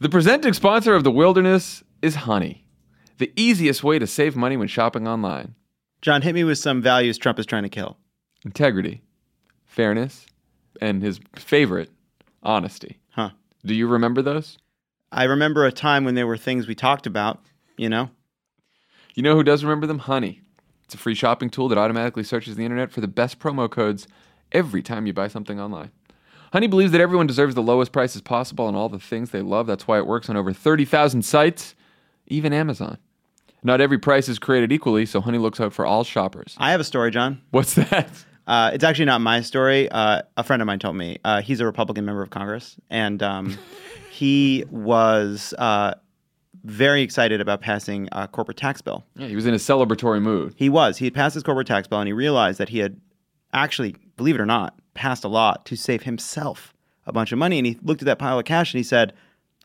The presenting sponsor of The Wilderness is Honey, the easiest way to save money when shopping online. Jon, hit me with some values Trump is trying to kill. Integrity, fairness, and his favorite, honesty. Huh. Do you remember those? I remember a time when there were things we talked about, you know? You know who does remember them? Honey. It's a free shopping tool that automatically searches the internet for the best promo codes every time you buy something online. Honey believes that everyone deserves the lowest prices possible on all the things they love. That's why it works on over 30,000 sites, even Amazon. Not every price is created equally, so Honey looks out for all shoppers. I have a story, Jon. What's that? Uh, it's actually not my story. Uh, a friend of mine told me. Uh, he's a Republican member of Congress, and um, he was uh, very excited about passing a corporate tax bill. Yeah, he was in a celebratory mood. He was. He had passed his corporate tax bill, and he realized that he had actually, believe it or not, passed a law to save himself a bunch of money. And he looked at that pile of cash and he said,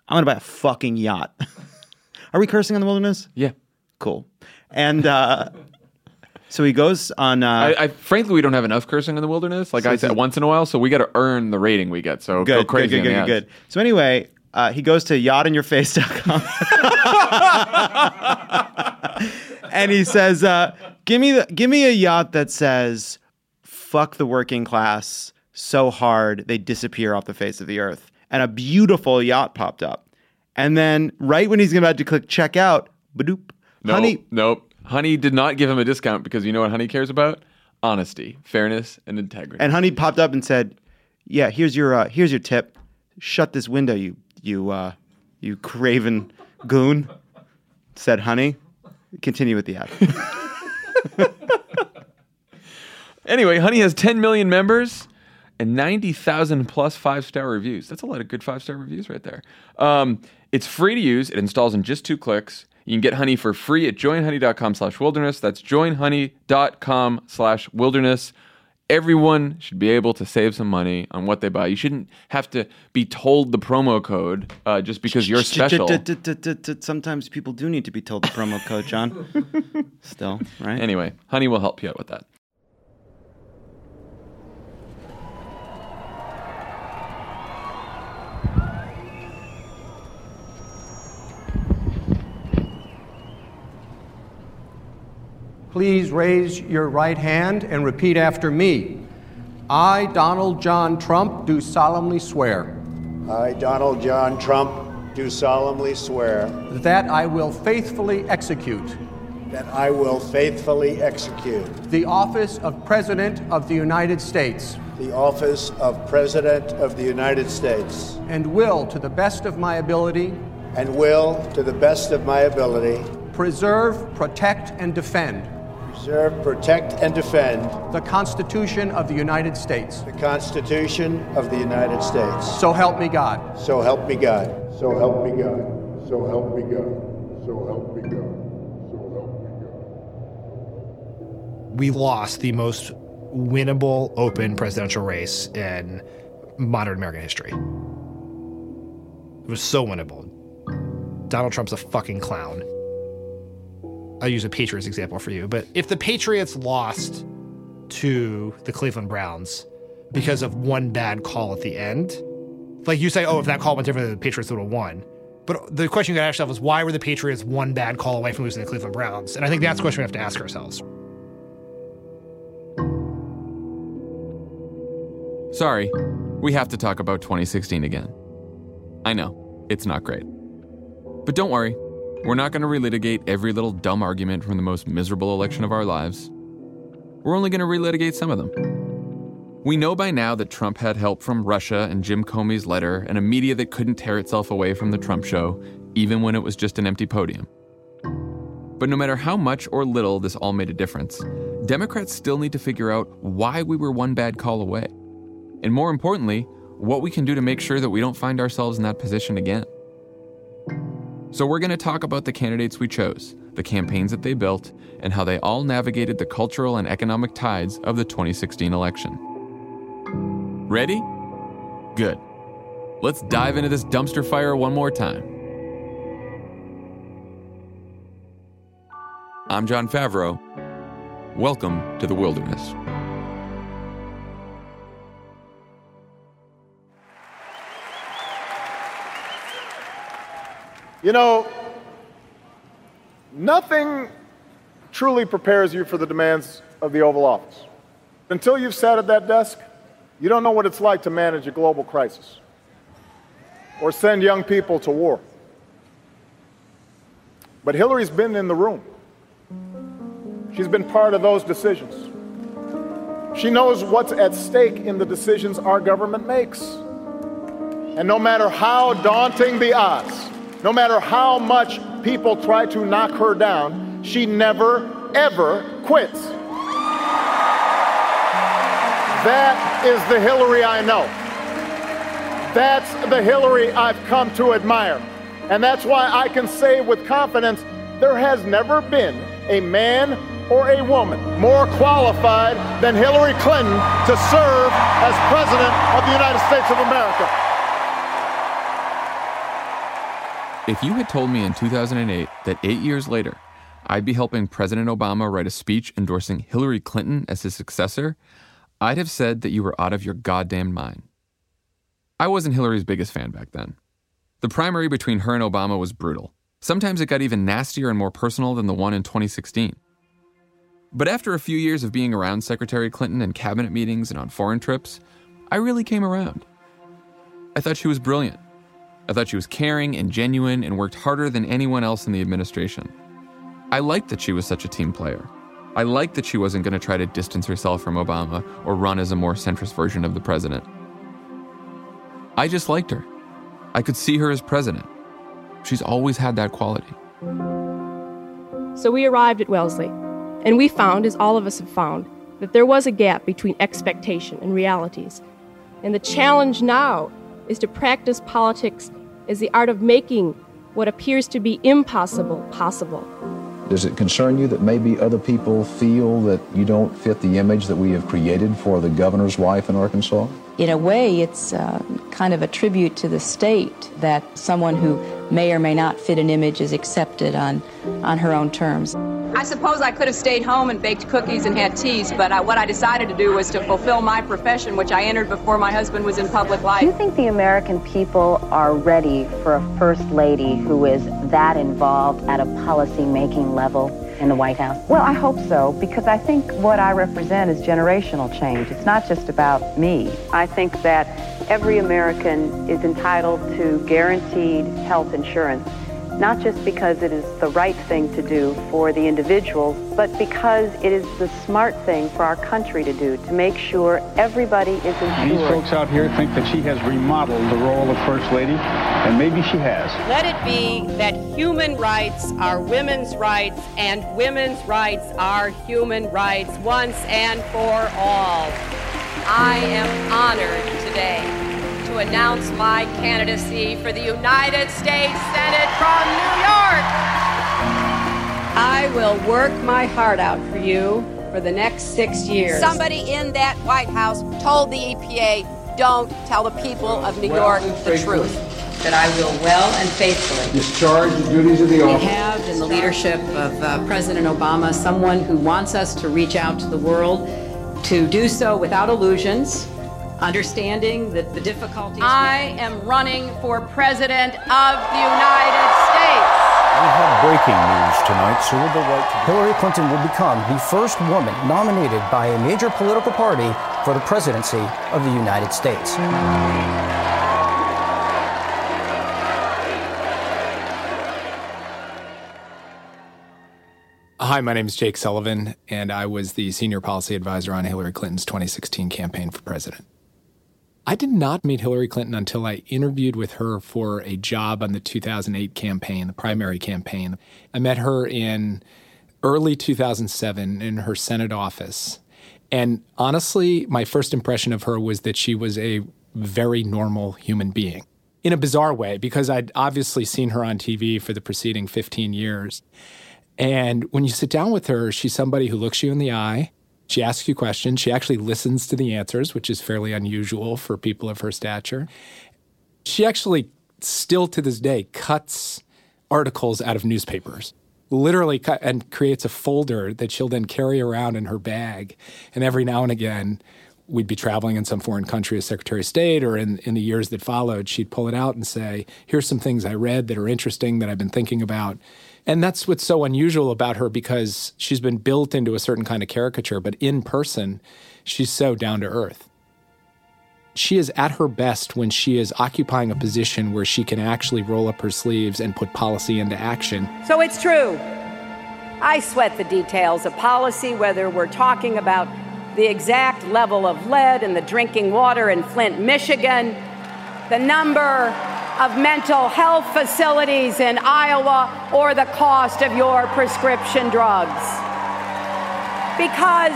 "I'm going to buy a fucking yacht." Are we cursing on the wilderness? Yeah. Cool. And uh, so he goes on. Uh, I, I frankly, we don't have enough cursing in the wilderness. Like So I said, once in a while, so we got to earn the rating we get. So go good, crazy. good, good, good, good. So anyway, uh, he goes to yachtinyourface.com and he says, uh, "Give me the, give me a yacht that says fuck the working class so hard they disappear off the face of the earth." And a beautiful yacht popped up. And then right when he's about to click checkout, badoop, No, honey, nope. Honey did not give him a discount because you know what Honey cares about? Honesty, fairness, and integrity. and honey popped up and said, "Yeah, here's your uh, here's your tip. Shut this window, you you uh, you craven goon." Said honey. Continue with the ad. Anyway, Honey has 10 million members and 90,000 plus five star reviews. That's a lot of good five star reviews right there. Um, it's free to use. It installs in just two clicks. You can get Honey for free at joinhoney.com slash wilderness. That's joinhoney.com slash wilderness. Everyone should be able to save some money on what they buy. You shouldn't have to be told the promo code uh, just because you're special. Sometimes people do need to be told the promo code, Jon. Still, right? Anyway, Honey will help you out with that. Please raise your right hand and repeat after me. I, Donald John Trump, do solemnly swear I, Donald John Trump, do solemnly swear that I will faithfully execute that I will faithfully execute the office of President of the United States the office of President of the United States and will, to the best of my ability, and will, to the best of my ability, preserve, protect, and defend preserve, protect, and defend the Constitution of the United States. the Constitution of the United States. So help me God. So help me God. So help me God. So help me God. So help me God. So help me God. we lost the most winnable open presidential race in modern American history. It was so winnable. Donald Trump's a fucking clown. I'll use a Patriots example for you, but if the Patriots lost to the Cleveland Browns because of one bad call at the end, like you say, oh, if that call went differently, the Patriots would have won. But the question you gotta ask yourself is why were the Patriots one bad call away from losing the Cleveland Browns? And I think that's the question we have to ask ourselves. Sorry, we have to talk about 2016 again. I know, it's not great. But don't worry, we're not going to relitigate every little dumb argument from the most miserable election of our lives. We're only going to relitigate some of them. We know by now that Trump had help from Russia and Jim Comey's letter and a media that couldn't tear itself away from the Trump show, even when it was just an empty podium. But no matter how much or little this all made a difference, Democrats still need to figure out why we were one bad call away. And more importantly, what we can do to make sure that we don't find ourselves in that position again. So, we're going to talk about the candidates we chose, the campaigns that they built, and how they all navigated the cultural and economic tides of the 2016 election. Ready? Good. Let's dive into this dumpster fire one more time. I'm Jon Favreau. Welcome to the wilderness. You know, nothing truly prepares you for the demands of the Oval Office. Until you've sat at that desk, you don't know what it's like to manage a global crisis or send young people to war. But Hillary's been in the room. She's been part of those decisions. She knows what's at stake in the decisions our government makes. And no matter how daunting the odds, no matter how much people try to knock her down, she never, ever quits. That is the Hillary I know. That's the Hillary I've come to admire. And that's why I can say with confidence there has never been a man or a woman more qualified than Hillary Clinton to serve as President of the United States of America. If you had told me in 2008 that eight years later, I'd be helping President Obama write a speech endorsing Hillary Clinton as his successor, I'd have said that you were out of your goddamn mind. I wasn't Hillary's biggest fan back then. The primary between her and Obama was brutal. Sometimes it got even nastier and more personal than the one in 2016. But after a few years of being around Secretary Clinton in cabinet meetings and on foreign trips, I really came around. I thought she was brilliant. I thought she was caring and genuine and worked harder than anyone else in the administration. I liked that she was such a team player. I liked that she wasn't going to try to distance herself from Obama or run as a more centrist version of the president. I just liked her. I could see her as president. She's always had that quality. So we arrived at Wellesley, and we found, as all of us have found, that there was a gap between expectation and realities. And the challenge now is to practice politics as the art of making what appears to be impossible possible. Does it concern you that maybe other people feel that you don't fit the image that we have created for the governor's wife in Arkansas? In a way, it's uh, kind of a tribute to the state that someone who may or may not fit an image is accepted on, on her own terms. I suppose I could have stayed home and baked cookies and had teas, but I, what I decided to do was to fulfill my profession, which I entered before my husband was in public life. Do you think the American people are ready for a first lady who is that involved at a policy making level? In the White House? Well, I hope so, because I think what I represent is generational change. It's not just about me. I think that every American is entitled to guaranteed health insurance not just because it is the right thing to do for the individual, but because it is the smart thing for our country to do, to make sure everybody is insured. These folks out here think that she has remodeled the role of First Lady, and maybe she has. Let it be that human rights are women's rights, and women's rights are human rights once and for all. I am honored today to announce my candidacy for the United States Senate from New York. I will work my heart out for you for the next six years. Somebody in that White House told the EPA, don't tell the people of New well, York the truth. That I will well and faithfully discharge the duties of the office. We have in the leadership of uh, President Obama someone who wants us to reach out to the world, to do so without illusions, understanding that the difficulties. I am running for President of the United States. We have breaking news tonight. Cerebral White. Hillary Clinton will become the first woman nominated by a major political party for the presidency of the United States. Hi, my name is Jake Sullivan, and I was the senior policy advisor on Hillary Clinton's 2016 campaign for president. I did not meet Hillary Clinton until I interviewed with her for a job on the 2008 campaign, the primary campaign. I met her in early 2007 in her Senate office. And honestly, my first impression of her was that she was a very normal human being in a bizarre way because I'd obviously seen her on TV for the preceding 15 years. And when you sit down with her, she's somebody who looks you in the eye. She asks you questions. She actually listens to the answers, which is fairly unusual for people of her stature. She actually, still to this day, cuts articles out of newspapers literally cut and creates a folder that she'll then carry around in her bag. And every now and again, we'd be traveling in some foreign country as Secretary of State, or in, in the years that followed, she'd pull it out and say, Here's some things I read that are interesting that I've been thinking about. And that's what's so unusual about her because she's been built into a certain kind of caricature, but in person, she's so down to earth she is at her best when she is occupying a position where she can actually roll up her sleeves and put policy into action. So it's true. I sweat the details of policy, whether we're talking about the exact level of lead in the drinking water in Flint, Michigan, the number of mental health facilities in Iowa, or the cost of your prescription drugs. Because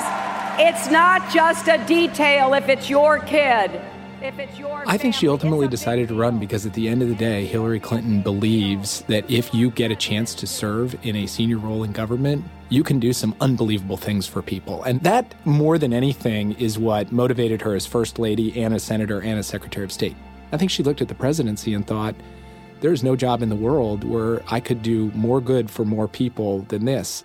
it's not just a detail if it's your kid. I think she ultimately decided to run because at the end of the day, Hillary Clinton believes that if you get a chance to serve in a senior role in government, you can do some unbelievable things for people. And that, more than anything, is what motivated her as First Lady and as Senator and as Secretary of State. I think she looked at the presidency and thought, there's no job in the world where I could do more good for more people than this.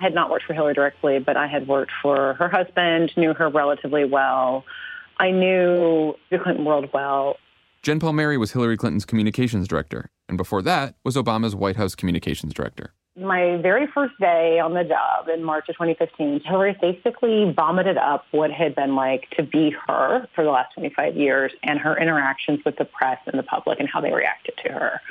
I had not worked for Hillary directly, but I had worked for her husband, knew her relatively well. I knew the Clinton world well. Jen Palmieri was Hillary Clinton's communications director, and before that was Obama's White House communications director. My very first day on the job in March of 2015, Hillary basically vomited up what had been like to be her for the last 25 years and her interactions with the press and the public and how they reacted to her.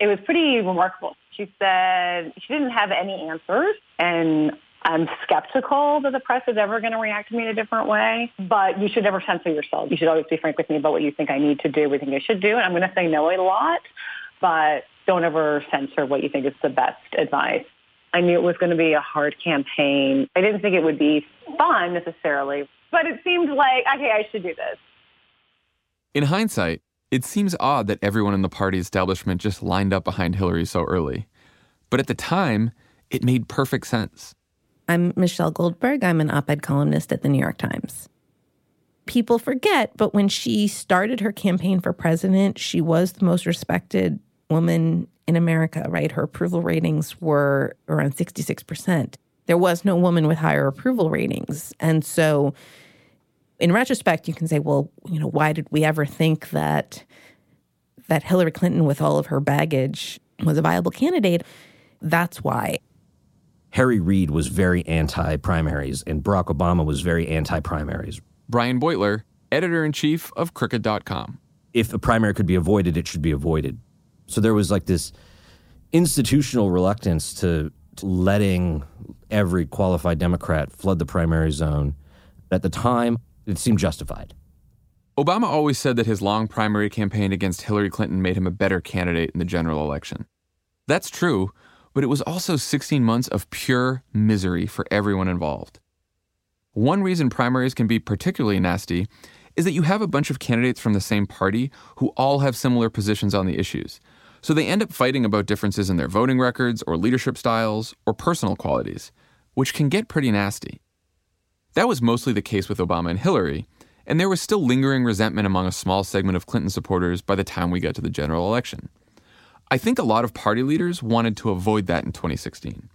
It was pretty remarkable. She said she didn't have any answers, and I'm skeptical that the press is ever going to react to me in a different way, but you should never censor yourself. You should always be frank with me about what you think I need to do, what you think I should do. And I'm going to say no a lot, but don't ever censor what you think is the best advice. I knew it was going to be a hard campaign. I didn't think it would be fun necessarily, but it seemed like, okay, I should do this. In hindsight, it seems odd that everyone in the party establishment just lined up behind Hillary so early. But at the time, it made perfect sense. I'm Michelle Goldberg. I'm an op ed columnist at the New York Times. People forget, but when she started her campaign for president, she was the most respected woman in America, right? Her approval ratings were around 66%. There was no woman with higher approval ratings. And so, in retrospect, you can say, well, you know, why did we ever think that that Hillary Clinton, with all of her baggage, was a viable candidate? That's why. Harry Reid was very anti primaries, and Barack Obama was very anti primaries. Brian Beutler, editor in chief of Crooked.com. If a primary could be avoided, it should be avoided. So there was like this institutional reluctance to, to letting every qualified Democrat flood the primary zone. At the time, it seemed justified. Obama always said that his long primary campaign against Hillary Clinton made him a better candidate in the general election. That's true, but it was also 16 months of pure misery for everyone involved. One reason primaries can be particularly nasty is that you have a bunch of candidates from the same party who all have similar positions on the issues. So they end up fighting about differences in their voting records or leadership styles or personal qualities, which can get pretty nasty. That was mostly the case with Obama and Hillary, and there was still lingering resentment among a small segment of Clinton supporters by the time we got to the general election. I think a lot of party leaders wanted to avoid that in 2016.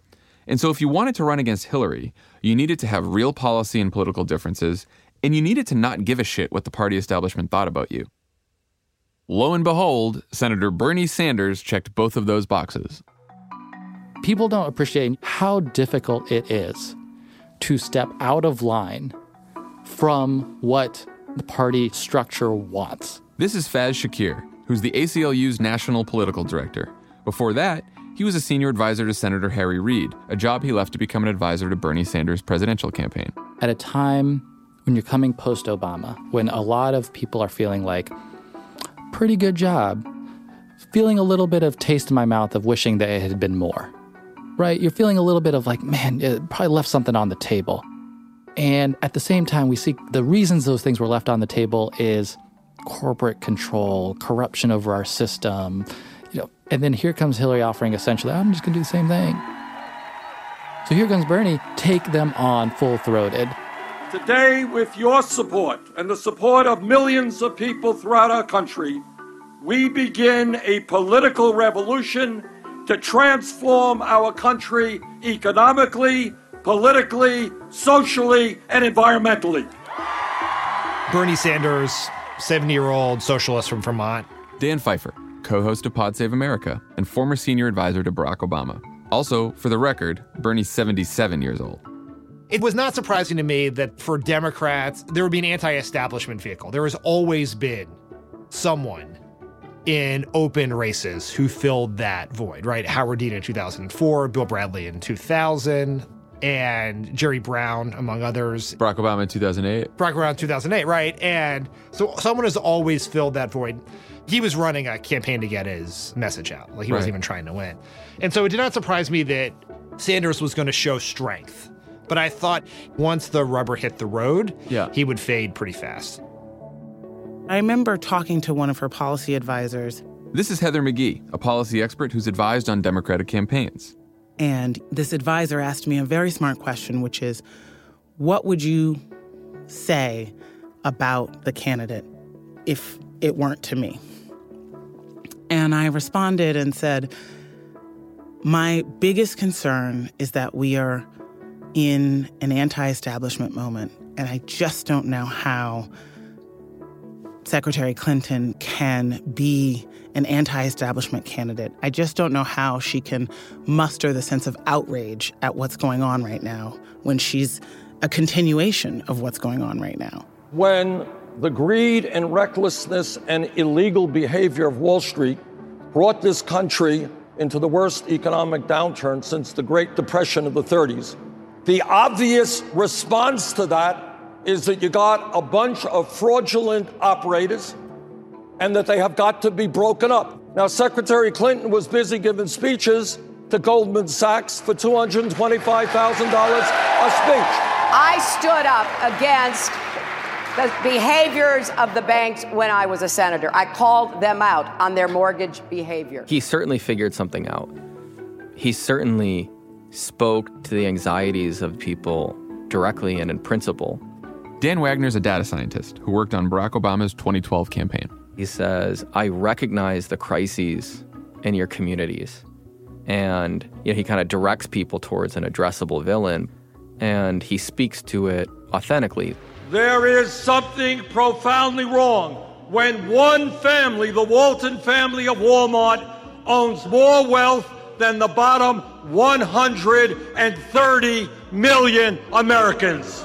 And so, if you wanted to run against Hillary, you needed to have real policy and political differences, and you needed to not give a shit what the party establishment thought about you. Lo and behold, Senator Bernie Sanders checked both of those boxes. People don't appreciate how difficult it is to step out of line from what the party structure wants. This is Faiz Shakir who's the ACLU's national political director. Before that, he was a senior advisor to Senator Harry Reid, a job he left to become an advisor to Bernie Sanders' presidential campaign. At a time when you're coming post Obama, when a lot of people are feeling like, pretty good job, feeling a little bit of taste in my mouth of wishing that it had been more, right? You're feeling a little bit of like, man, it probably left something on the table. And at the same time, we see the reasons those things were left on the table is corporate control, corruption over our system, you know. And then here comes Hillary offering essentially, I'm just going to do the same thing. So here comes Bernie, take them on full throated. Today, with your support and the support of millions of people throughout our country, we begin a political revolution to transform our country economically, politically, socially, and environmentally. Bernie Sanders, 70 year old socialist from Vermont. Dan Pfeiffer, co host of Pod Save America and former senior advisor to Barack Obama. Also, for the record, Bernie's 77 years old. It was not surprising to me that for Democrats, there would be an anti establishment vehicle. There has always been someone in open races who filled that void, right? Howard Dean in 2004, Bill Bradley in 2000, and Jerry Brown, among others. Barack Obama in 2008. Barack Obama in 2008, right? And so someone has always filled that void. He was running a campaign to get his message out. Like he wasn't even trying to win. And so it did not surprise me that Sanders was going to show strength. But I thought once the rubber hit the road, yeah. he would fade pretty fast. I remember talking to one of her policy advisors, This is Heather McGhee, a policy expert who's advised on Democratic campaigns. And this advisor asked me a very smart question, which is what would you say about the candidate if it weren't to me? And I responded and said, My biggest concern is that we are in an anti establishment moment, and I just don't know how Secretary Clinton can be an anti establishment candidate. I just don't know how she can muster the sense of outrage at what's going on right now when she's a continuation of what's going on right now. when the greed and recklessness and illegal behavior of Wall Street brought this country into the worst economic downturn since the Great Depression of the 30s. The obvious response to that is that you got a bunch of fraudulent operators and that they have got to be broken up. Now, Secretary Clinton was busy giving speeches to Goldman Sachs for $225,000 a speech. I stood up against the behaviors of the banks when I was a senator. I called them out on their mortgage behavior. He certainly figured something out. He certainly spoke to the anxieties of people directly and in principle. Dan Wagner's a data scientist who worked on Barack Obama's 2012 campaign. He says, I recognize the crises in your communities. And you know, he kind of directs people towards an addressable villain and he speaks to it authentically. There is something profoundly wrong when one family, the Walton family of Walmart, owns more wealth than the bottom 130 million Americans.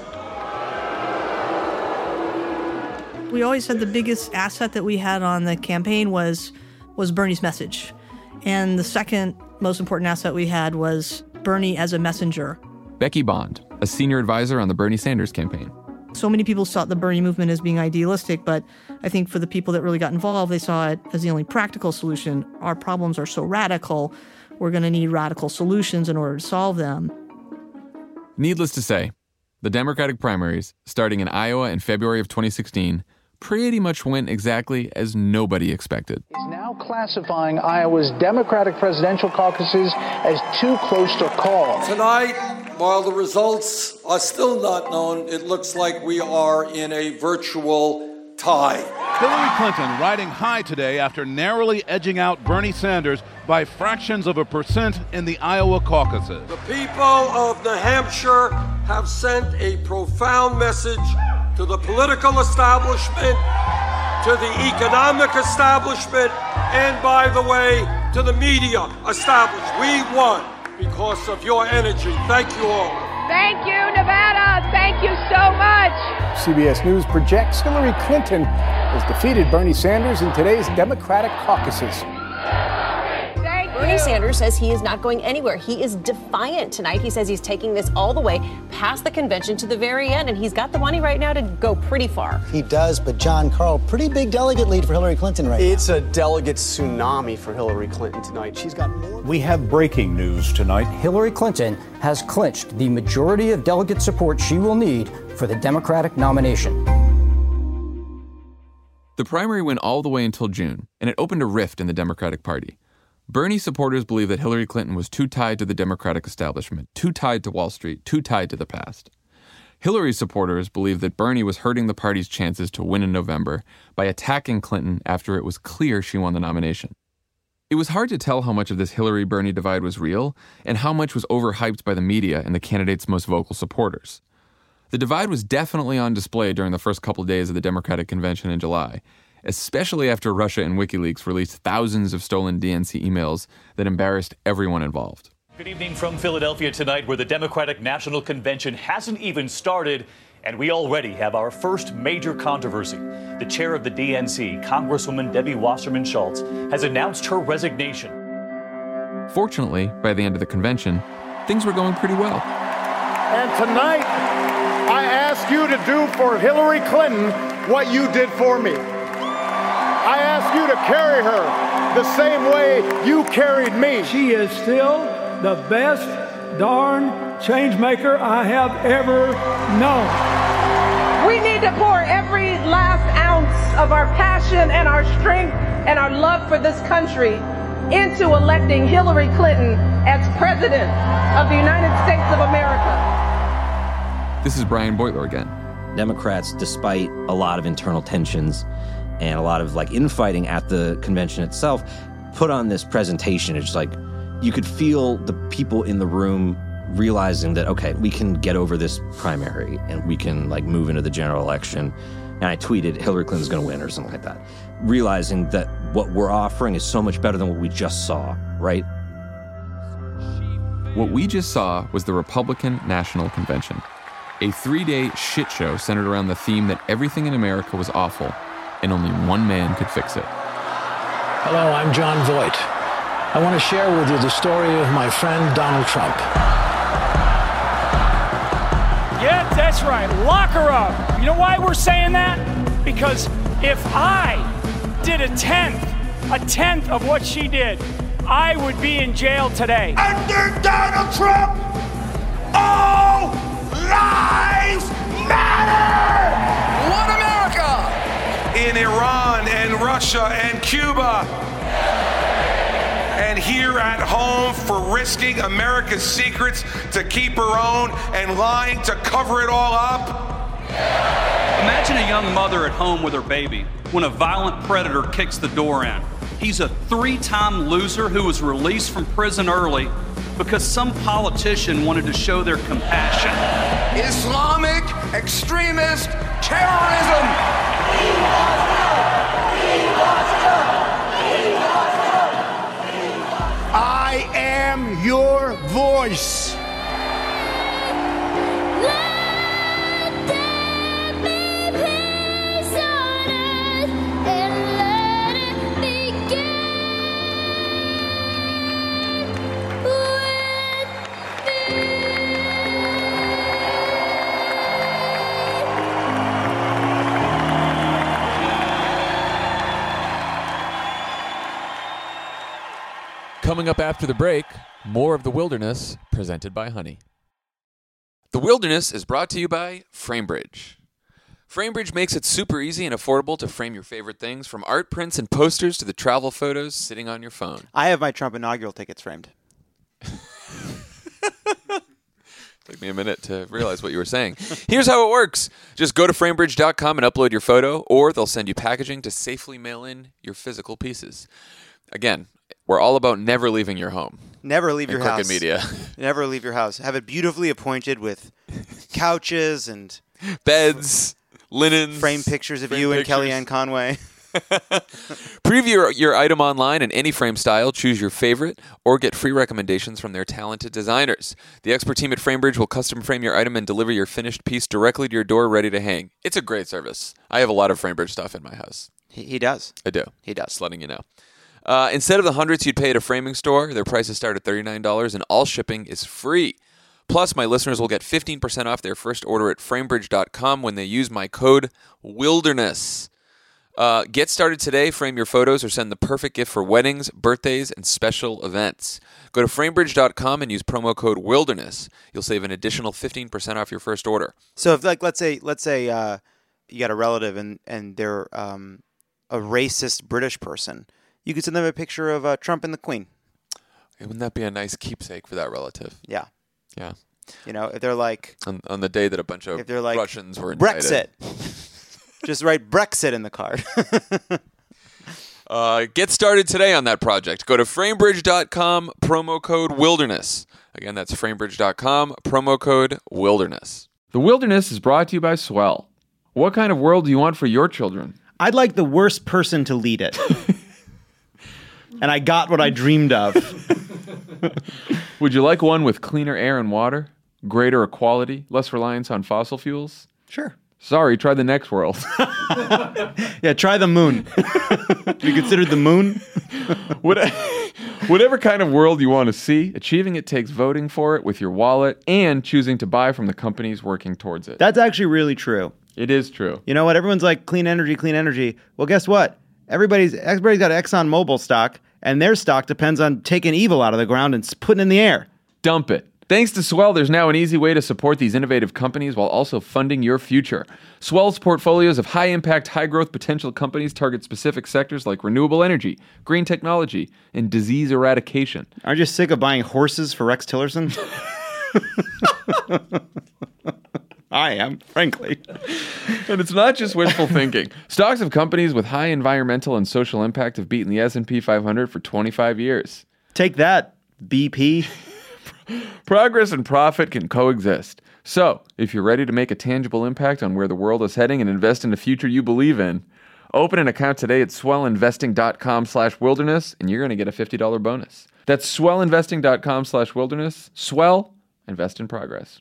We always said the biggest asset that we had on the campaign was was Bernie's message. And the second most important asset we had was Bernie as a messenger. Becky Bond, a senior advisor on the Bernie Sanders campaign. So many people saw the Bernie movement as being idealistic, but I think for the people that really got involved, they saw it as the only practical solution. Our problems are so radical, we're going to need radical solutions in order to solve them. Needless to say, the Democratic primaries, starting in Iowa in February of 2016, pretty much went exactly as nobody expected. He's now classifying Iowa's Democratic presidential caucuses as too close to call. Tonight, while the results are still not known, it looks like we are in a virtual tie. Hillary Clinton riding high today after narrowly edging out Bernie Sanders by fractions of a percent in the Iowa caucuses. The people of New Hampshire have sent a profound message to the political establishment, to the economic establishment, and by the way, to the media establishment. We won because of your energy. Thank you all. Thank you, Nevada. Thank you so much. CBS News projects Hillary Clinton has defeated Bernie Sanders in today's Democratic caucuses. Bernie Sanders says he is not going anywhere. He is defiant tonight. He says he's taking this all the way past the convention to the very end, and he's got the money right now to go pretty far. He does, but Jon Karl, pretty big delegate lead for Hillary Clinton right now. It's a delegate tsunami for Hillary Clinton tonight. She's got more. We have breaking news tonight. Hillary Clinton has clinched the majority of delegate support she will need for the Democratic nomination. The primary went all the way until June, and it opened a rift in the Democratic Party. Bernie supporters believe that Hillary Clinton was too tied to the Democratic establishment, too tied to Wall Street, too tied to the past. Hillary supporters believe that Bernie was hurting the party's chances to win in November by attacking Clinton after it was clear she won the nomination. It was hard to tell how much of this Hillary Bernie divide was real and how much was overhyped by the media and the candidate's most vocal supporters. The divide was definitely on display during the first couple days of the Democratic convention in July, especially after Russia and WikiLeaks released thousands of stolen DNC emails that embarrassed everyone involved. Good evening from Philadelphia tonight, where the Democratic National Convention hasn't even started, and we already have our first major controversy. The chair of the DNC, Congresswoman Debbie Wasserman Schultz, has announced her resignation. Fortunately, by the end of the convention, things were going pretty well. And tonight, I ask you to do for Hillary Clinton what you did for me. I ask you to carry her the same way you carried me. She is still the best darn change maker I have ever known. We need to pour every last ounce of our passion and our strength and our love for this country into electing Hillary Clinton as President of the United States of America. This is Brian Beutler again. Democrats, despite a lot of internal tensions and a lot of like infighting at the convention itself, put on this presentation. It's like you could feel the people in the room realizing that okay, we can get over this primary and we can like move into the general election. And I tweeted Hillary Clinton's going to win or something like that, realizing that what we're offering is so much better than what we just saw, right? What we just saw was the Republican National Convention, a three day shit show centered around the theme that everything in America was awful and only one man could fix it. Hello, I'm Jon Voight. I want to share with you the story of my friend Donald Trump. Yeah, that's right. Lock her up. You know why we're saying that? Because if I did a tenth, a tenth of what she did, I would be in jail today. Under Donald Trump, all lives matter! One America! In Iran and Russia and Cuba. And here at home for risking America's secrets to keep her own and lying to cover it all up. Imagine a young mother at home with her baby when a violent predator kicks the door in. He's a three time loser who was released from prison early because some politician wanted to show their compassion. Islamic extremist terrorism! I am your voice. Coming up after the break, more of The Wilderness presented by Honey. The Wilderness is brought to you by Framebridge. Framebridge makes it super easy and affordable to frame your favorite things from art prints and posters to the travel photos sitting on your phone. I have my Trump inaugural tickets framed. Took me a minute to realize what you were saying. Here's how it works just go to framebridge.com and upload your photo, or they'll send you packaging to safely mail in your physical pieces. Again, we're all about never leaving your home. Never leave your Crooked house. Media. Never leave your house. Have it beautifully appointed with couches and beds, linens, frame pictures of frame you and. Kellyanne Conway. Preview your, your item online in any frame style, choose your favorite, or get free recommendations from their talented designers. The expert team at Framebridge will custom frame your item and deliver your finished piece directly to your door ready to hang. It's a great service. I have a lot of Framebridge stuff in my house. He, he does. I do. He does. Just letting you know. Uh, instead of the hundreds you'd pay at a framing store, their prices start at $39 and all shipping is free. Plus, my listeners will get 15% off their first order at framebridge.com when they use my code WILDERNESS. Uh, get started today. Frame your photos or send the perfect gift for weddings, birthdays, and special events. Go to framebridge.com and use promo code Wilderness. You'll save an additional 15% off your first order. So if like let's say let's say uh, you got a relative and and they're um, a racist British person, you could send them a picture of uh, Trump and the Queen. Wouldn't that be a nice keepsake for that relative? Yeah. Yeah. You know, if they're like On, on the day that a bunch of if they're like Russians were indicted. Brexit, just write Brexit in the card. Uh, get started today on that project. Go to framebridge.com, promo code wilderness. Again, that's framebridge.com, promo code wilderness. The Wilderness is brought to you by Swell. What kind of world do you want for your children? I'd like the worst person to lead it. And I got what I dreamed of. Would you like one with cleaner air and water, greater equality, less reliance on fossil fuels? Sure. Sorry, try the next world. Yeah, try the moon. You considered the moon? What- Whatever kind of world you want to see, achieving it takes voting for it with your wallet and choosing to buy from the companies working towards it. That's actually really true. It is true. You know what? Everyone's like clean energy, clean energy. Well, guess what? Everybody's everybody's got Exxon Mobil stock, and their stock depends on taking evil out of the ground and putting it in the air. Dump it. Thanks to Swell, there's now an easy way to support these innovative companies while also funding your future. Swell's portfolios of high impact, high growth potential companies target specific sectors like renewable energy, green technology, and disease eradication. Aren't you sick of buying horses for Rex Tillerson? I am, frankly. And it's not just wishful thinking. Stocks of companies with high environmental and social impact have beaten the S&P 500 for 25 years. Take that, BP. Progress and profit can coexist. So, if you're ready to make a tangible impact on where the world is heading and invest in the future you believe in, open an account today at swellinvesting.com slash wilderness and you're going to get a $50 bonus. That's swellinvesting.com slash wilderness. Swell, invest in progress.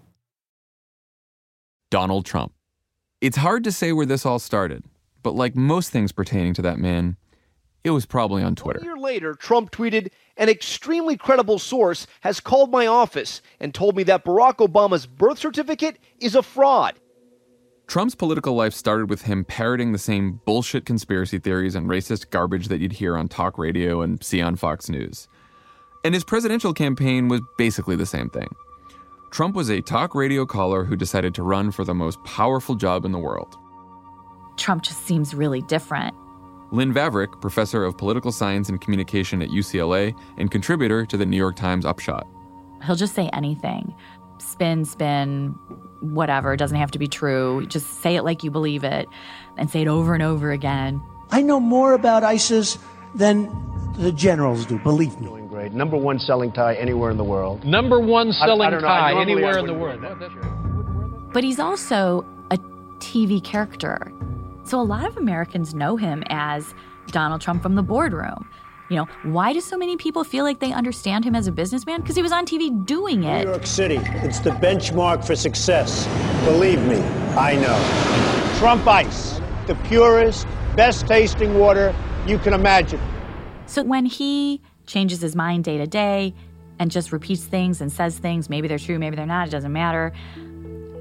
Donald Trump. It's hard to say where this all started, but like most things pertaining to that man, it was probably on Twitter. A year later, Trump tweeted, An extremely credible source has called my office and told me that Barack Obama's birth certificate is a fraud. Trump's political life started with him parroting the same bullshit conspiracy theories and racist garbage that you'd hear on talk radio and see on Fox News. And his presidential campaign was basically the same thing. Trump was a talk radio caller who decided to run for the most powerful job in the world. Trump just seems really different. Lynn Vavreck, professor of political science and communication at UCLA and contributor to the New York Times Upshot. He'll just say anything spin, spin, whatever. It doesn't have to be true. Just say it like you believe it and say it over and over again. I know more about ISIS than the generals do, believe me. Doing. Number one selling tie anywhere in the world. Number one I- I selling know. Tie anywhere in the world. But he's also a TV character. So a lot of Americans know him as Donald Trump from the boardroom. You know, why do so many people feel like they understand him as a businessman? Because he was on TV doing it. New York City, it's the benchmark for success. Believe me, I know. Trump Ice, the purest, best tasting water you can imagine. So when he changes his mind day to day and just repeats things and says things, maybe they're true, maybe they're not, it doesn't matter.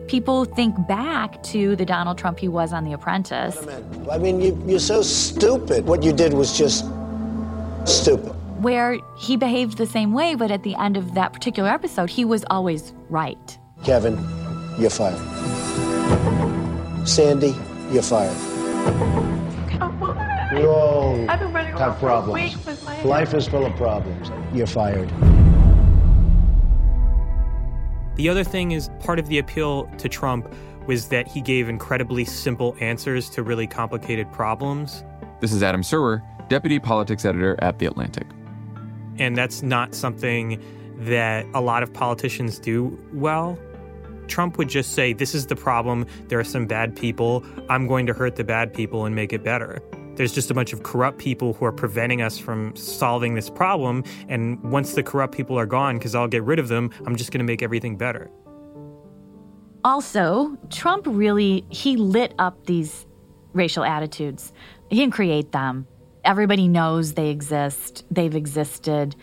People think back to the Donald Trump he was on The Apprentice. I mean, you, you're so stupid. What you did was just stupid. where he behaved the same way, but at the end of that particular episode, he was always right. Kevin, you're fired. Sandy, you're fired. We all I've been running around have for a problems. week with my- Life is full of problems. You're fired. The other thing is part of the appeal to Trump was that he gave incredibly simple answers to really complicated problems. This is Adam Serwer, deputy politics editor at The Atlantic. And that's not something that a lot of politicians do well. Trump would just say, This is the problem. There are some bad people. I'm going to hurt the bad people and make it better. There's just a bunch of corrupt people who are preventing us from solving this problem. And once the corrupt people are gone, because I'll get rid of them, I'm just going to make everything better. Also, Trump really he lit up these racial attitudes. He didn't create them. Everybody knows they exist. They've existed.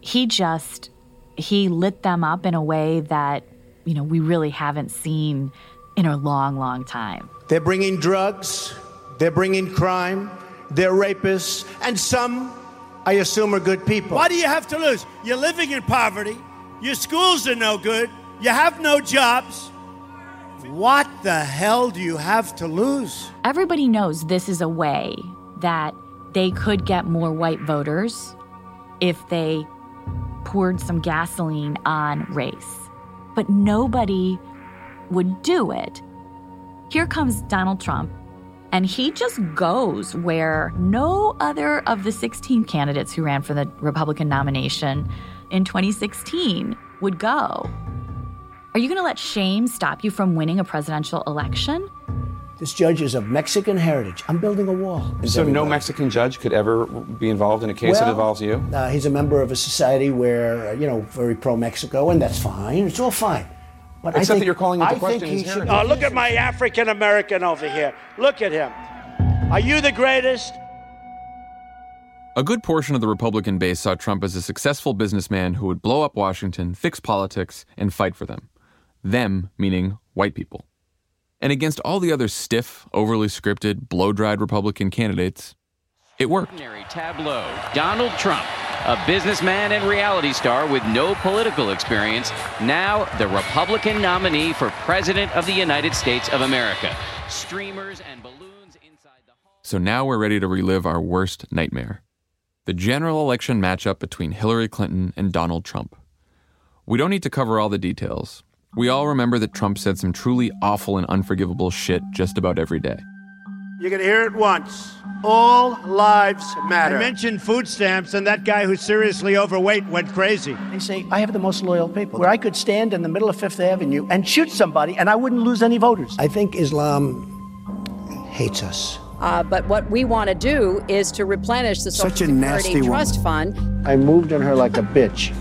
He just he lit them up in a way that, you know, we really haven't seen in a long, long time. They're bringing drugs, they're bringing crime, they're rapists, and some, I assume, are good people. Why do you have to lose? You're living in poverty, your schools are no good, you have no jobs. What the hell do you have to lose? Everybody knows this is a way that they could get more white voters if they poured some gasoline on race. But nobody would do it. Here comes Donald Trump, and he just goes where no other of the 16 candidates who ran for the Republican nomination in 2016 would go. Are you going to let shame stop you from winning a presidential election? This judge is of Mexican heritage. I'm building a wall. So no Mexican judge could ever be involved in a case that involves you? Uh, he's a member of a society where, uh, you know, very pro Mexico, and that's fine. It's all fine. But I Except think, that you're calling into I question think his he should. heritage. Oh, look at my African American over here. Look at him. Are you the greatest? A good portion of the Republican base saw Trump as a successful businessman who would blow up Washington, fix politics, and fight for them. Them meaning white people. And against all the other stiff, overly scripted, blow dried Republican candidates, it worked. Extraordinary tableau. Donald Trump, a businessman and reality star with no political experience, now the Republican nominee for President of the United States of America. Streamers and balloons inside the So now we're ready to relive our worst nightmare the general election matchup between Hillary Clinton and Donald Trump. We don't need to cover all the details. We all remember that Trump said some truly awful and unforgivable shit just about every day. You're going to hear it once. All lives matter. I mentioned food stamps, and that guy who's seriously overweight went crazy. They say, I have the most loyal people, where I could stand in the middle of Fifth Avenue and shoot somebody, and I wouldn't lose any voters. I think Islam hates us. Uh, but what we want to do is to replenish the Social Such a Security nasty Trust woman. Fund. I moved on her like a bitch,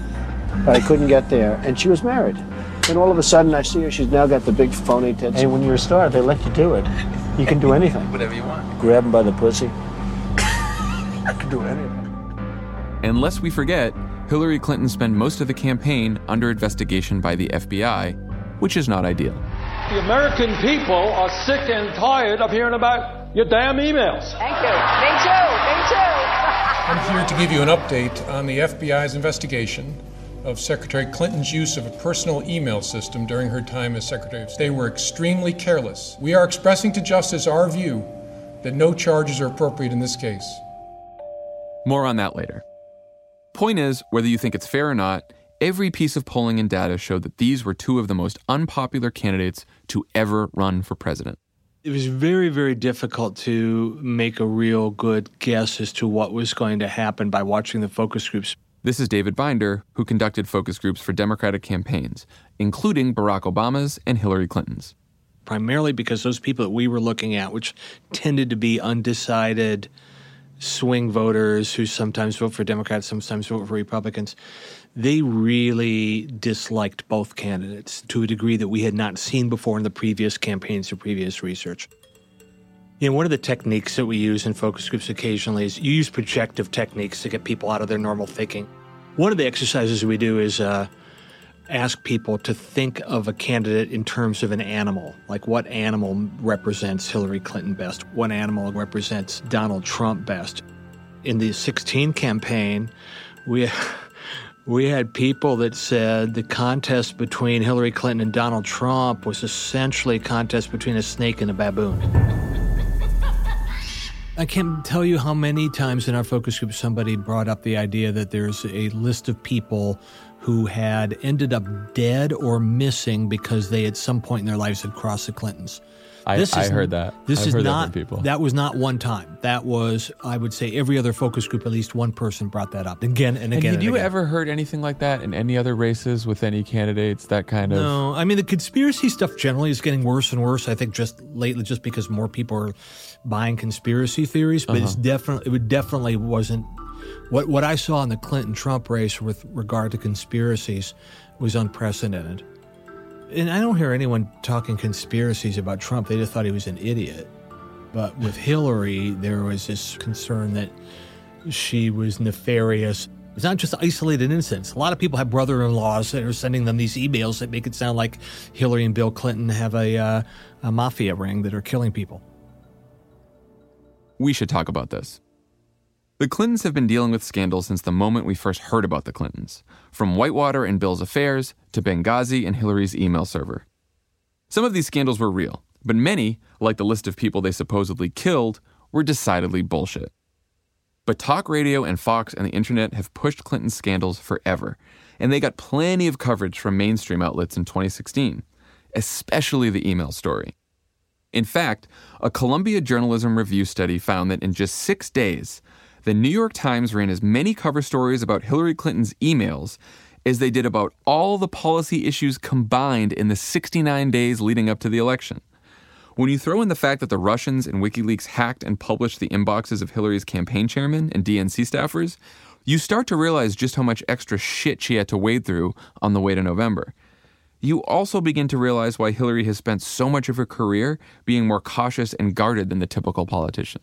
but I couldn't get there, and she was married. And all of a sudden, I see her. She's now got the big phony tits. And when you're a star, they let you do it. You can do anything. Whatever you want. Grab him by the pussy. I can do anything. Unless we forget, Hillary Clinton spent most of the campaign under investigation by the FBI, which is not ideal. The American people are sick and tired of hearing about your damn emails. Thank you. Me too. Me too. I'm here to give you an update on the FBI's investigation of Secretary Clinton's use of a personal email system during her time as Secretary of State. They were extremely careless. We are expressing to justice our view that no charges are appropriate in this case. More on that later. Point is, whether you think it's fair or not, every piece of polling and data showed that these were two of the most unpopular candidates to ever run for president. It was very, very difficult to make a real good guess as to what was going to happen by watching the focus groups. This is David Binder, who conducted focus groups for Democratic campaigns, including Barack Obama's and Hillary Clinton's. primarily because those people that we were looking at, which tended to be undecided swing voters who sometimes vote for Democrats, sometimes vote for Republicans, they really disliked both candidates to a degree that we had not seen before in the previous campaigns or previous research. You know, one of the techniques that we use in focus groups occasionally is you use projective techniques to get people out of their normal thinking. One of the exercises we do is uh, ask people to think of a candidate in terms of an animal. Like what animal represents Hillary Clinton best? What animal represents Donald Trump best? In the 16 campaign, we we had people that said the contest between Hillary Clinton and Donald Trump was essentially a contest between a snake and a baboon. I can't tell you how many times in our focus group somebody brought up the idea that there's a list of people who had ended up dead or missing because they at some point in their lives had crossed the Clintons. I, This I is- heard that. This I've is heard that not from people. that was not one time. That was I would say every other focus group at least one person brought that up again and and again. had and you again. ever heard anything like that in any other races with any candidates? That kind of No, I mean the conspiracy stuff generally is getting worse and worse. I think just lately, just because more people are buying conspiracy theories, but it's Uh-huh. definitely it definitely wasn't what what I saw in the Clinton Trump race with regard to conspiracies was unprecedented. And I don't hear anyone talking conspiracies about Trump. They just thought he was an idiot. But with Hillary, there was this concern that she was nefarious. It's not just isolated incidents. A lot of people have brother-in-laws that are sending them these emails that make it sound like Hillary and Bill Clinton have a, uh, a mafia ring that are killing people. we should talk about this. The Clintons have been dealing with scandals since the moment we first heard about the Clintons, from Whitewater and Bill's affairs to Benghazi and Hillary's email server. Some of these scandals were real, but many, like the list of people they supposedly killed, were decidedly bullshit. But talk radio and Fox and the internet have pushed Clinton's scandals forever, and they got plenty of coverage from mainstream outlets in 2016, especially the email story. In fact, a Columbia Journalism Review study found that in just six days, the New York Times ran as many cover stories about Hillary Clinton's emails as they did about all the policy issues combined in the 69 days leading up to the election. When you throw in the fact that the Russians and WikiLeaks hacked and published the inboxes of Hillary's campaign chairman and DNC staffers, you start to realize just how much extra shit she had to wade through on the way to November. You also begin to realize why Hillary has spent so much of her career being more cautious and guarded than the typical politician.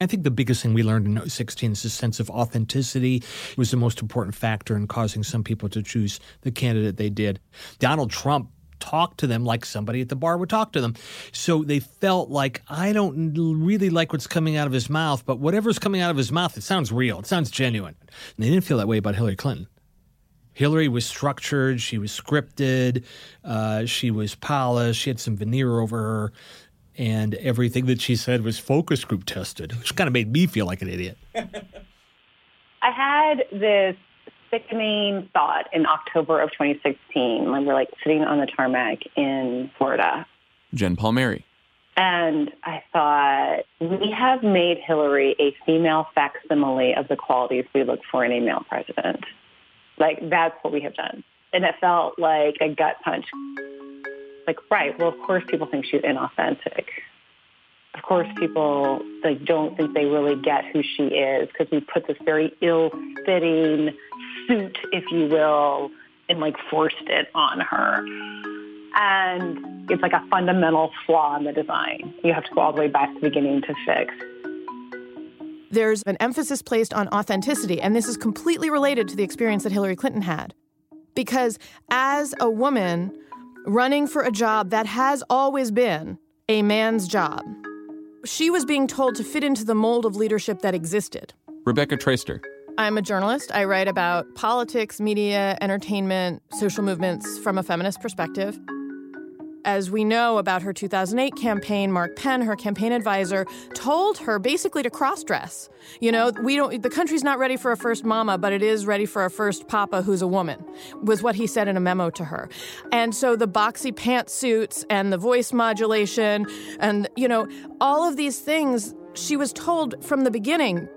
I think the biggest thing we learned in 16 is the sense of authenticity was the most important factor in causing some people to choose the candidate they did. Donald Trump talked to them like somebody at the bar would talk to them. So they felt like, I don't really like what's coming out of his mouth, but whatever's coming out of his mouth, it sounds real, it sounds genuine. And they didn't feel that way about Hillary Clinton. Hillary was structured, she was scripted, uh, she was polished, she had some veneer over her, and everything that she said was focus group tested, which kind of made me feel like an idiot. I had this sickening thought in October of 2016 when we're like sitting on the tarmac in Florida. Jen Palmieri. And I thought, we have made Hillary a female facsimile of the qualities we look for in a male president. Like, that's what we have done. And it felt like a gut punch. Like, right, well, of course people think she's inauthentic. Of course people like don't think they really get who she is because we put this very ill-fitting suit, if you will, and like forced it on her. And it's like a fundamental flaw in the design. You have to go all the way back to the beginning to fix. There's an emphasis placed on authenticity, and this is completely related to the experience that Hillary Clinton had. Because as a woman running for a job that has always been a man's job, she was being told to fit into the mold of leadership that existed. Rebecca Traister. I'm a journalist. I write about politics, media, entertainment, social movements from a feminist perspective. As we know about her 2008 campaign, Mark Penn, her campaign advisor, told her basically to cross-dress. You know, we don't the country's not ready for a first mama, but it is ready for a first papa who's a woman. Was what he said in a memo to her. And so the boxy pantsuits and the voice modulation and you know, all of these things she was told from the beginning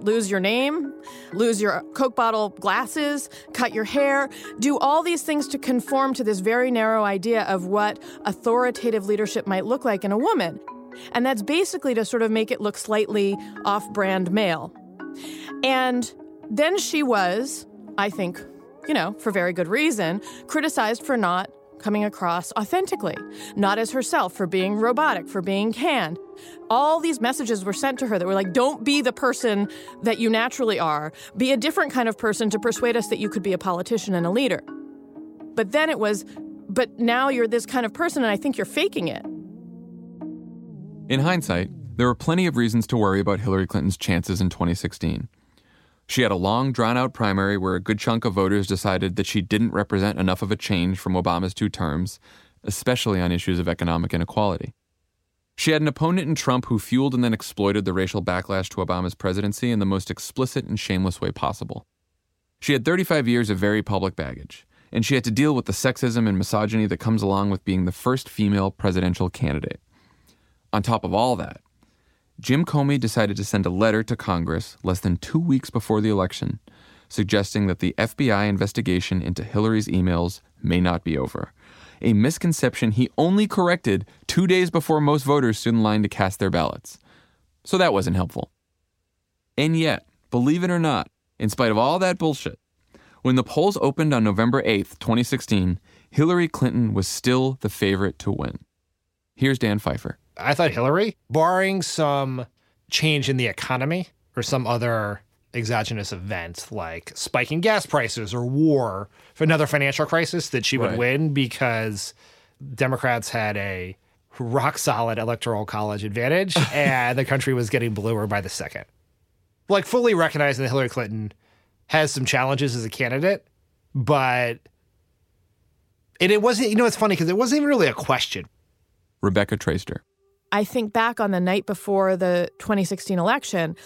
lose your name, lose your Coke bottle glasses, cut your hair, do all these things to conform to this very narrow idea of what authoritative leadership might look like in a woman. And that's basically to sort of make it look slightly off brand male. And then she was, I think, you know, for very good reason, criticized for not coming across authentically, not as herself, for being robotic, for being canned. All these messages were sent to her that were like, don't be the person that you naturally are. Be a different kind of person to persuade us that you could be a politician and a leader. But then it was, but now you're this kind of person and I think you're faking it. In hindsight, there were plenty of reasons to worry about Hillary Clinton's chances in 2016. She had a long, drawn out primary where a good chunk of voters decided that she didn't represent enough of a change from Obama's two terms, especially on issues of economic inequality. She had an opponent in Trump who fueled and then exploited the racial backlash to Obama's presidency in the most explicit and shameless way possible. She had 35 years of very public baggage, and she had to deal with the sexism and misogyny that comes along with being the first female presidential candidate. On top of all that, Jim Comey decided to send a letter to Congress less than two weeks before the election, suggesting that the FBI investigation into Hillary's emails may not be over. A misconception he only corrected two days before most voters stood in line to cast their ballots. So that wasn't helpful. And yet, believe it or not, in spite of all that bullshit, when the polls opened on November 8th, 2016, Hillary Clinton was still the favorite to win. Here's Dan Pfeiffer. I thought Hillary, barring some change in the economy or some other exogenous event like spiking gas prices or war for another financial crisis, that she would Right. win because Democrats had a rock solid electoral college advantage and the country was getting bluer by the second. Like, fully recognizing that Hillary Clinton has some challenges as a candidate, but and it wasn't, you know, it's funny because it wasn't even really a question. Rebecca Traister. I think back on the night before the 2016 election,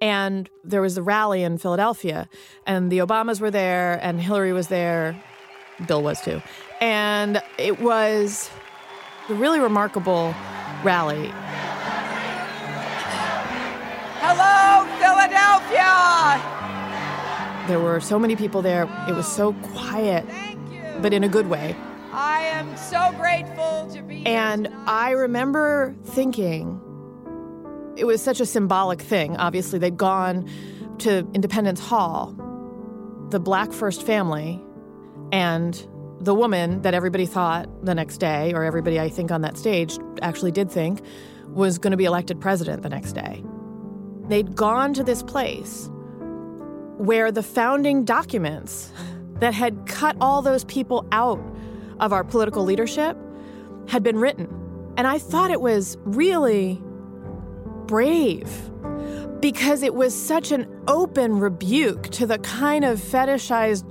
and there was the rally in Philadelphia, and the Obamas were there, and Hillary was there. Bill was too. And it was a really remarkable rally. Hello, Philadelphia! There were so many people there. It was so quiet, but in a good way. I am so grateful to be And I remember thinking it was such a symbolic thing. Obviously, they'd gone to Independence Hall, the black first family, and the woman that everybody thought the next day, or everybody I think on that stage actually did think, was going to be elected president the next day. They'd gone to this place where the founding documents that had cut all those people out of our political leadership had been written. And I thought it was really brave because it was such an open rebuke to the kind of fetishized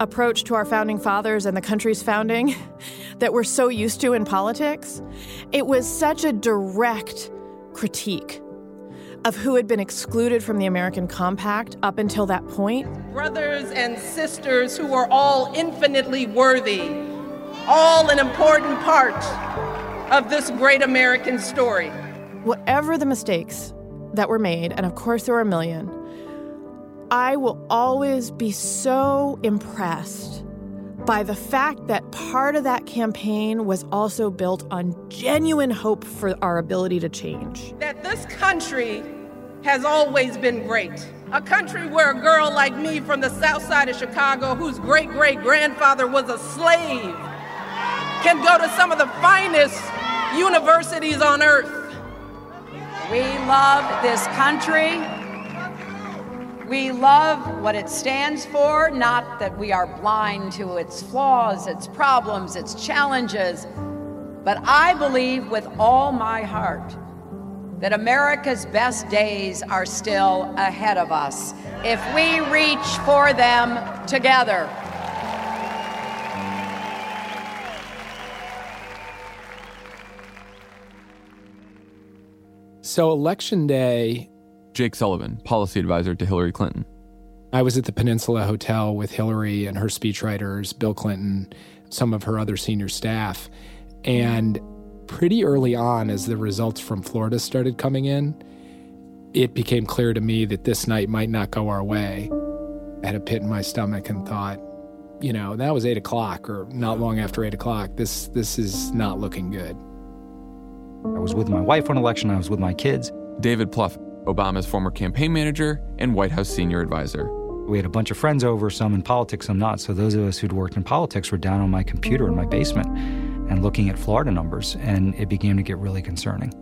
approach to our founding fathers and the country's founding that we're so used to in politics. It was such a direct critique of who had been excluded from the American compact up until that point. brothers and sisters who are all infinitely worthy, all an important part of this great American story. whatever the mistakes that were made, and of course there were a million, I will always be so impressed by the fact that part of that campaign was also built on genuine hope for our ability to change. That this country has always been great. A country where a girl like me from the south side of Chicago, whose great great grandfather was a slave, can go to some of the finest universities on earth. We love this country. We love what it stands for, not that we are blind to its flaws, its problems, its challenges. But I believe with all my heart that America's best days are still ahead of us if we reach for them together. So, election day, Jake Sullivan, policy advisor to Hillary Clinton. I was at the Peninsula Hotel with Hillary and her speechwriters, Bill Clinton, some of her other senior staff. And pretty early on, as the results from Florida started coming in, it became clear to me that this night might not go our way. I had a pit in my stomach and thought, you know, that was eight o'clock or not long after eight o'clock. This this is not looking good. I was with my wife on election, I was with my kids. David Plouffe, Obama's former campaign manager and White House senior advisor. We had a bunch of friends over, some in politics, some not. So those of us who'd worked in politics were down on my computer in my basement and looking at Florida numbers, and it began to get really concerning.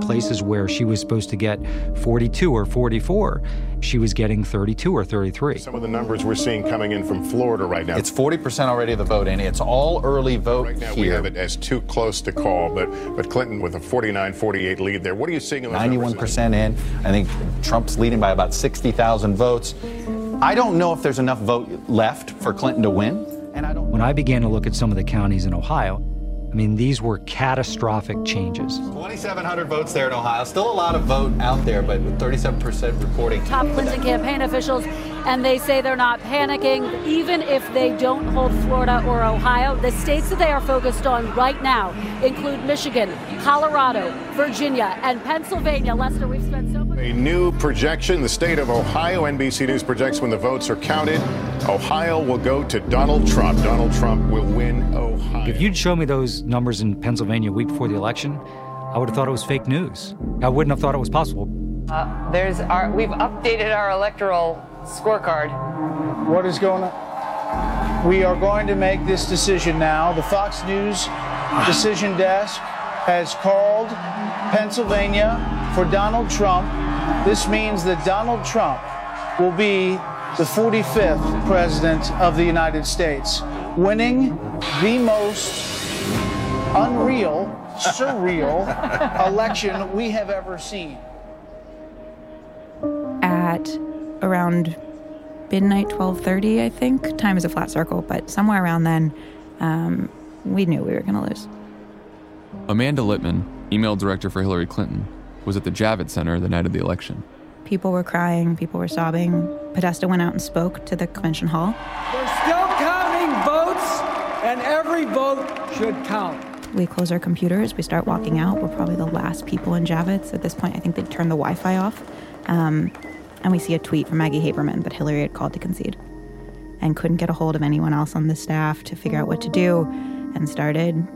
Places where she was supposed to get 42 or 44, she was getting 32 or 33. Some of the numbers we're seeing coming in from Florida right now. It's 40% already of the vote, and it's all early vote Right now, we have it as too close to call, but but Clinton with a 49-48 lead there. What are you seeing in those numbers? 91% in. I think Trump's leading by about 60,000 votes. I don't know if there's enough vote left for Clinton to win. and I don't. When I began to look at some of the counties in Ohio, I mean, these were catastrophic changes. 2,700 votes there in Ohio. Still a lot of vote out there, but with 37% reporting. Top Clinton campaign officials and they say they're not panicking, even if they don't hold Florida or Ohio. The states that they are focused on right now include Michigan, Colorado, Virginia, and Pennsylvania. Lester, we've spent so much. A new projection. The state of Ohio, NBC News projects when the votes are counted, Ohio will go to Donald Trump. Donald Trump will win Ohio. If you'd show me those numbers in Pennsylvania a week before the election, I would have thought it was fake news. I wouldn't have thought it was possible. Uh, there's our, we've updated our electoral scorecard. What is going on? We are going to make this decision now. The Fox News decision desk has called Pennsylvania for Donald Trump. This means that Donald Trump will be the 45th president of the United States, winning the most unreal, surreal election we have ever seen. At around midnight, 12:30, I think. Time is a flat circle, but somewhere around then, um, we knew we were going to lose. Amanda Litman, email director for Hillary Clinton, was at the Javits Center the night of the election. People were crying, people were sobbing. Podesta went out and spoke to the convention hall. They're still counting votes, and every vote should count. We close our computers, we start walking out. We're probably the last people in Javits. At this point, I think they'd turned the Wi Fi off. Um, and we see a tweet from Maggie Haberman that Hillary had called to concede and couldn't get a hold of anyone else on the staff to figure out what to do and started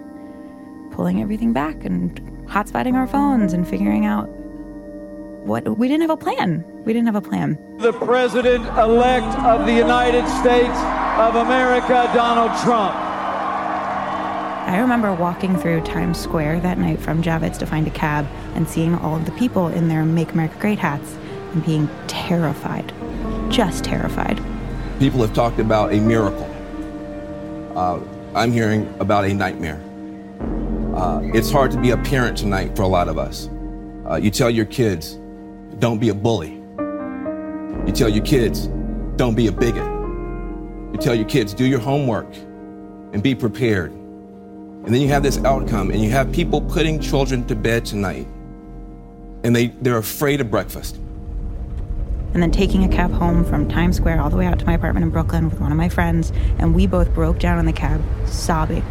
pulling everything back and hotspotting our phones and figuring out what we didn't have a plan. We didn't have a plan. The President elect of the United States of America, Donald Trump. I remember walking through Times Square that night from Javits to find a cab and seeing all of the people in their Make America Great hats and being terrified, just terrified. People have talked about a miracle. Uh, I'm hearing about a nightmare. Uh, it's hard to be a parent tonight for a lot of us. Uh, you tell your kids, don't be a bully. You tell your kids, don't be a bigot. You tell your kids, do your homework and be prepared. And then you have this outcome, and you have people putting children to bed tonight, and they, they're afraid of breakfast. And then taking a cab home from Times Square all the way out to my apartment in Brooklyn with one of my friends, and we both broke down in the cab, sobbing.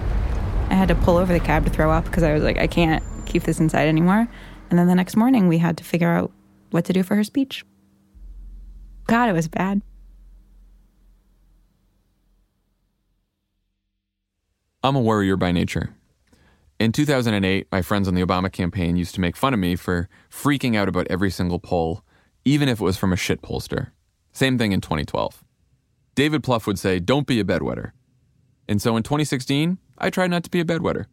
I had to pull over the cab to throw up because I was like, I can't keep this inside anymore. And then the next morning, we had to figure out what to do for her speech. God, it was bad. I'm a worrier by nature. In 2008, my friends on the Obama campaign used to make fun of me for freaking out about every single poll, even if it was from a shit pollster. Same thing in 2012. David Plouffe would say, Don't be a bedwetter. And so in 2016, I tried not to be a bedwetter.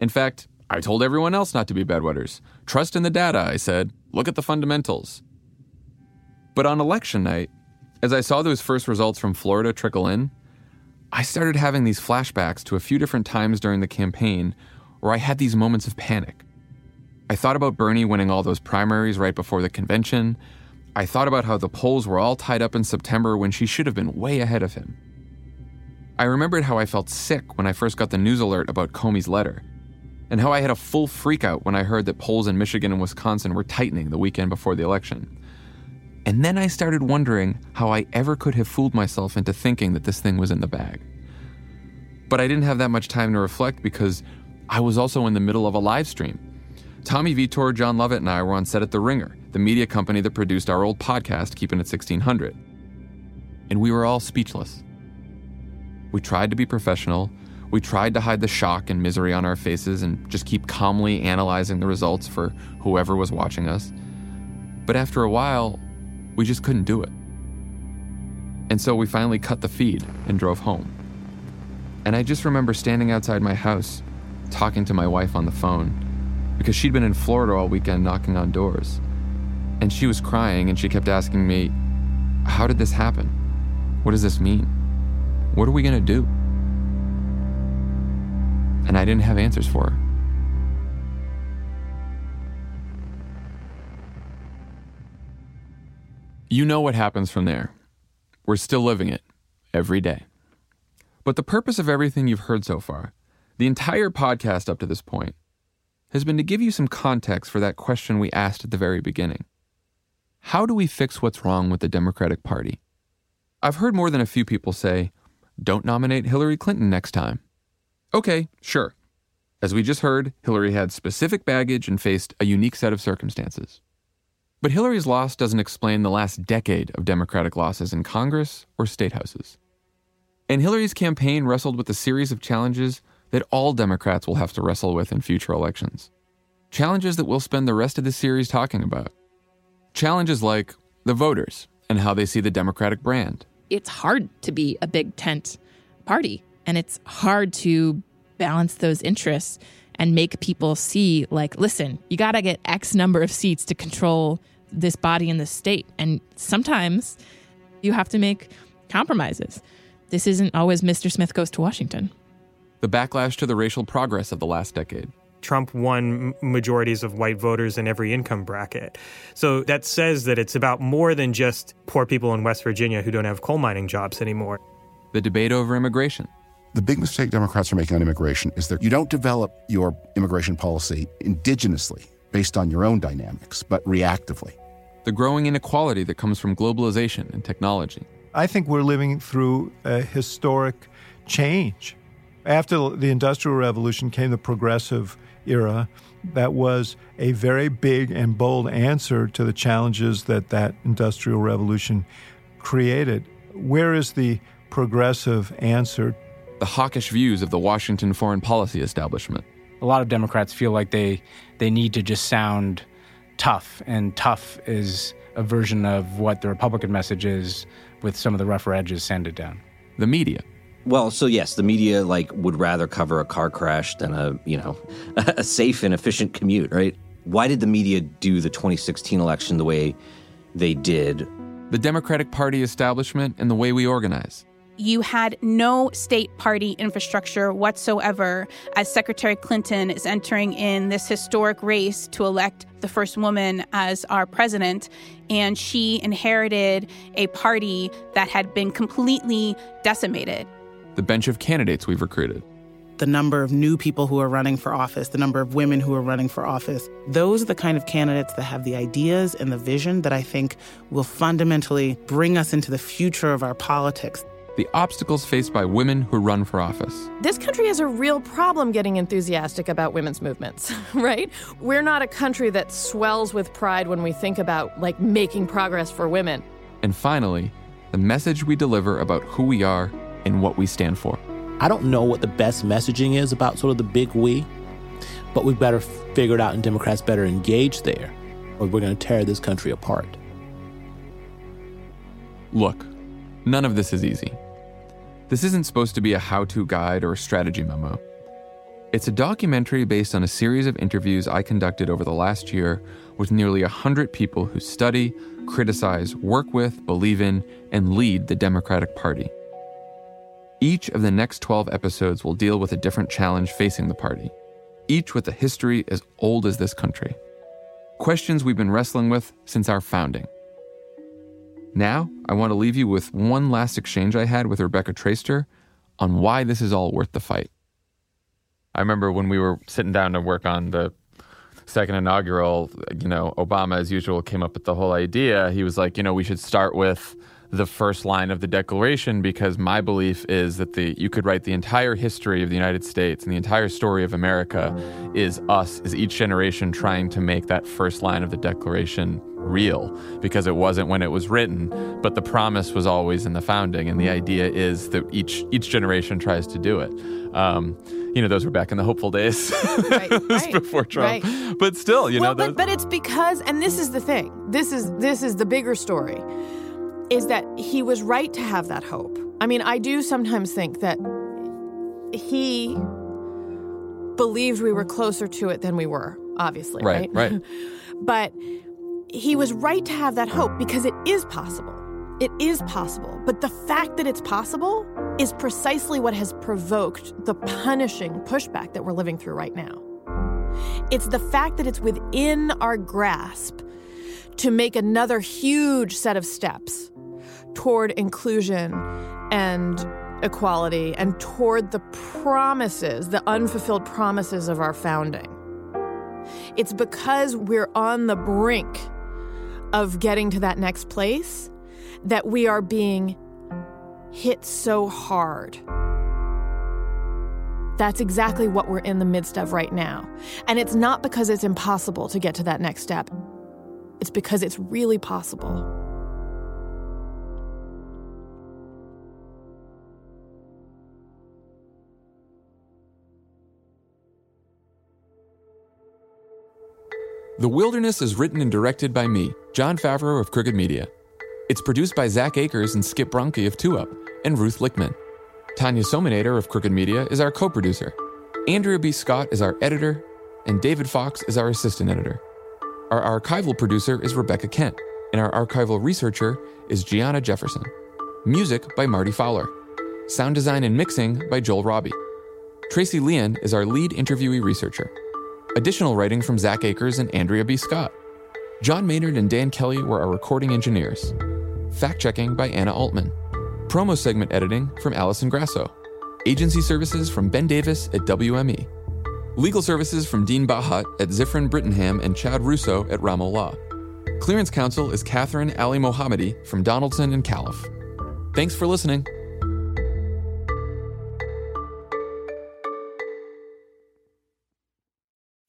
In fact, I told everyone else not to be bedwetters. Trust in the data, I said. Look at the fundamentals. But on election night, as I saw those first results from Florida trickle in, I started having these flashbacks to a few different times during the campaign where I had these moments of panic. I thought about Bernie winning all those primaries right before the convention. I thought about how the polls were all tied up in September when she should have been way ahead of him. I remembered how I felt sick when I first got the news alert about Comey's letter, and how I had a full freakout when I heard that polls in Michigan and Wisconsin were tightening the weekend before the election. And then I started wondering how I ever could have fooled myself into thinking that this thing was in the bag. But I didn't have that much time to reflect because I was also in the middle of a live stream. Tommy Vitor, Jon Lovett, and I were on set at The Ringer, the media company that produced our old podcast, Keeping It 1600. And we were all speechless. We tried to be professional. We tried to hide the shock and misery on our faces and just keep calmly analyzing the results for whoever was watching us. But after a while, we just couldn't do it. And so we finally cut the feed and drove home. And I just remember standing outside my house, talking to my wife on the phone, because she'd been in Florida all weekend knocking on doors. And she was crying and she kept asking me, How did this happen? What does this mean? What are we going to do? And I didn't have answers for her. You know what happens from there. We're still living it every day. But the purpose of everything you've heard so far, the entire podcast up to this point, has been to give you some context for that question we asked at the very beginning. How do we fix what's wrong with the Democratic Party? I've heard more than a few people say, don't nominate Hillary Clinton next time. Okay, sure. As we just heard, Hillary had specific baggage and faced a unique set of circumstances. But Hillary's loss doesn't explain the last decade of Democratic losses in Congress or state houses. And Hillary's campaign wrestled with a series of challenges that all Democrats will have to wrestle with in future elections. Challenges that we'll spend the rest of the series talking about. Challenges like the voters and how they see the Democratic brand. It's hard to be a big tent party, and it's hard to balance those interests and make people see, like, listen, you got to get X number of seats to control this body in this state. And sometimes you have to make compromises. This isn't always Mr. Smith goes to Washington. The backlash to the racial progress of the last decade. Trump won majorities of white voters in every income bracket. So that says that it's about more than just poor people in West Virginia who don't have coal mining jobs anymore. The debate over immigration. The big mistake Democrats are making on immigration is that you don't develop your immigration policy indigenously based on your own dynamics, but reactively. The growing inequality that comes from globalization and technology. I think we're living through a historic change. After the Industrial Revolution came the progressive era that was a very big and bold answer to the challenges that that industrial revolution created. Where is the progressive answer? The hawkish views of the Washington foreign policy establishment. A lot of Democrats feel like they they need to just sound tough, and tough is a version of what the Republican message is, with some of the rougher edges sanded down. The media. Well, so yes, the media like would rather cover a car crash than a, you know, a safe and efficient commute, right? Why did the media do the 2016 election the way they did? The Democratic Party establishment and the way we organize. You had no state party infrastructure whatsoever as Secretary Clinton is entering in this historic race to elect the first woman as our president. And she inherited a party that had been completely decimated the bench of candidates we've recruited. The number of new people who are running for office, the number of women who are running for office. Those are the kind of candidates that have the ideas and the vision that I think will fundamentally bring us into the future of our politics. The obstacles faced by women who run for office. This country has a real problem getting enthusiastic about women's movements, right? We're not a country that swells with pride when we think about like making progress for women. And finally, the message we deliver about who we are and what we stand for. I don't know what the best messaging is about sort of the big we, but we better figure it out and Democrats better engage there, or we're going to tear this country apart. Look, none of this is easy. This isn't supposed to be a how to guide or a strategy memo. It's a documentary based on a series of interviews I conducted over the last year with nearly 100 people who study, criticize, work with, believe in, and lead the Democratic Party. Each of the next 12 episodes will deal with a different challenge facing the party, each with a history as old as this country. Questions we've been wrestling with since our founding. Now, I want to leave you with one last exchange I had with Rebecca Traister on why this is all worth the fight. I remember when we were sitting down to work on the second inaugural, you know, Obama, as usual, came up with the whole idea. He was like, you know, we should start with the first line of the Declaration because my belief is that the you could write the entire history of the United States and the entire story of America is us, is each generation trying to make that first line of the Declaration real because it wasn't when it was written, but the promise was always in the founding, and the idea is that each each generation tries to do it. Um, you know, those were back in the hopeful days, right, right, before Trump. Right. But still, you well, know, but, but it's because, and this is the thing. This is this is the bigger story is that he was right to have that hope. I mean, I do sometimes think that he believed we were closer to it than we were, obviously, right? Right. right. but he was right to have that hope because it is possible. It is possible. But the fact that it's possible is precisely what has provoked the punishing pushback that we're living through right now. It's the fact that it's within our grasp to make another huge set of steps toward inclusion and equality and toward the promises, the unfulfilled promises of our founding. It's because we're on the brink of getting to that next place that we are being hit so hard. That's exactly what we're in the midst of right now. And it's not because it's impossible to get to that next step, it's because it's really possible. The Wilderness is written and directed by me, Jon Favreau of Crooked Media. It's produced by Zach Akers and Skip Bronke of 2 Up, and Ruth Lichtman. Tanya Somanader of Crooked Media is our co producer. Andrea B. Scott is our editor, and David Fox is our assistant editor. Our archival producer is Rebecca Kent, and our archival researcher is Gianna Jefferson. Music by Marty Fowler. Sound design and mixing by Joel Robbie. Tracy Leon is our lead interviewee researcher. Additional writing from Zach Akers and Andrea B. Scott. John Maynard and Dan Kelly were our recording engineers. Fact checking by Anna Altman. Promo segment editing from Allison Grasso. Agency services from Ben Davis at WME. Legal services from Dean Bahat at Ziffren Brittenham and Chad Russo at Ramo Law. Clearance counsel is Catherine Ali Mohammadi from Donaldson and Callif. Thanks for listening.